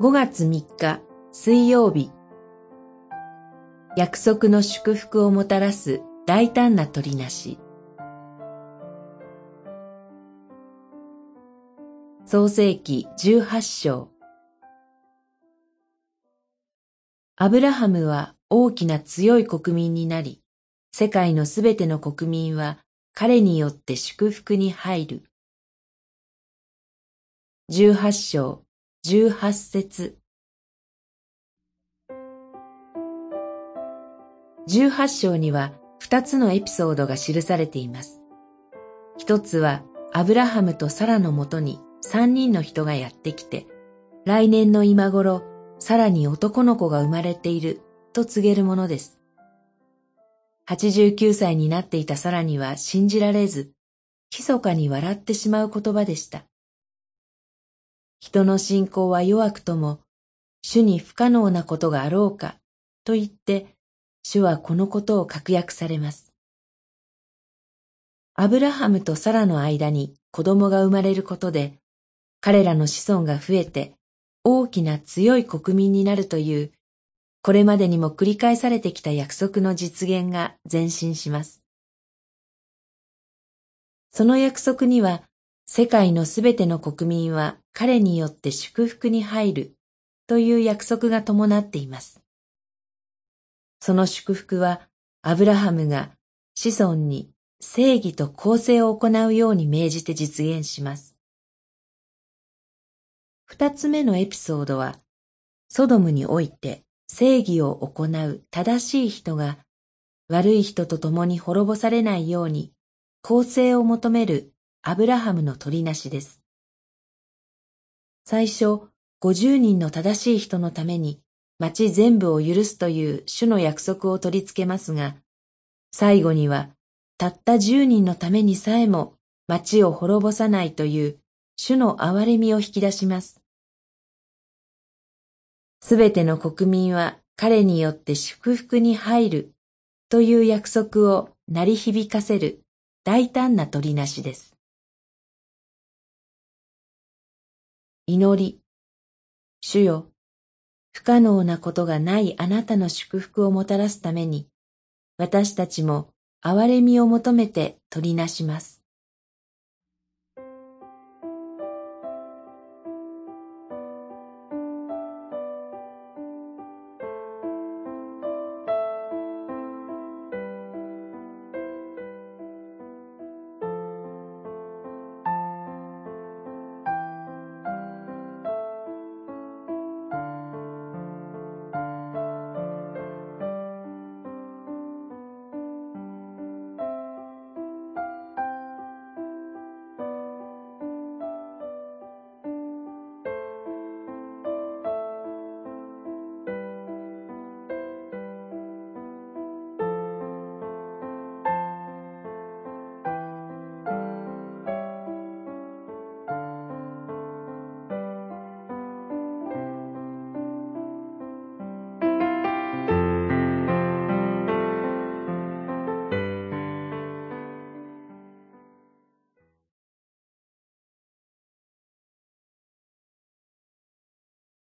5月3日水曜日。約束の祝福をもたらす大胆な取りなし。創世記18章。アブラハムは大きな強い国民になり、世界のすべての国民は彼によって祝福に入る。18章。18節18章には二つのエピソードが記されています。一つはアブラハムとサラのもとに三人の人がやってきて、来年の今頃、さらに男の子が生まれていると告げるものです。89歳になっていたサラには信じられず、密かに笑ってしまう言葉でした。人の信仰は弱くとも、主に不可能なことがあろうか、と言って、主はこのことを確約されます。アブラハムとサラの間に子供が生まれることで、彼らの子孫が増えて大きな強い国民になるという、これまでにも繰り返されてきた約束の実現が前進します。その約束には、世界のすべての国民は彼によって祝福に入るという約束が伴っています。その祝福は、アブラハムが子孫に正義と公正を行うように命じて実現します。二つ目のエピソードは、ソドムにおいて正義を行う正しい人が悪い人と共に滅ぼされないように公正を求めるアブラハムの取りなしです。最初、五十人の正しい人のために町全部を許すという主の約束を取り付けますが、最後にはたった十人のためにさえも町を滅ぼさないという主の憐れみを引き出します。すべての国民は彼によって祝福に入るという約束を鳴り響かせる大胆な取りなしです。祈り、主よ、不可能なことがないあなたの祝福をもたらすために、私たちも憐れみを求めて取りなします。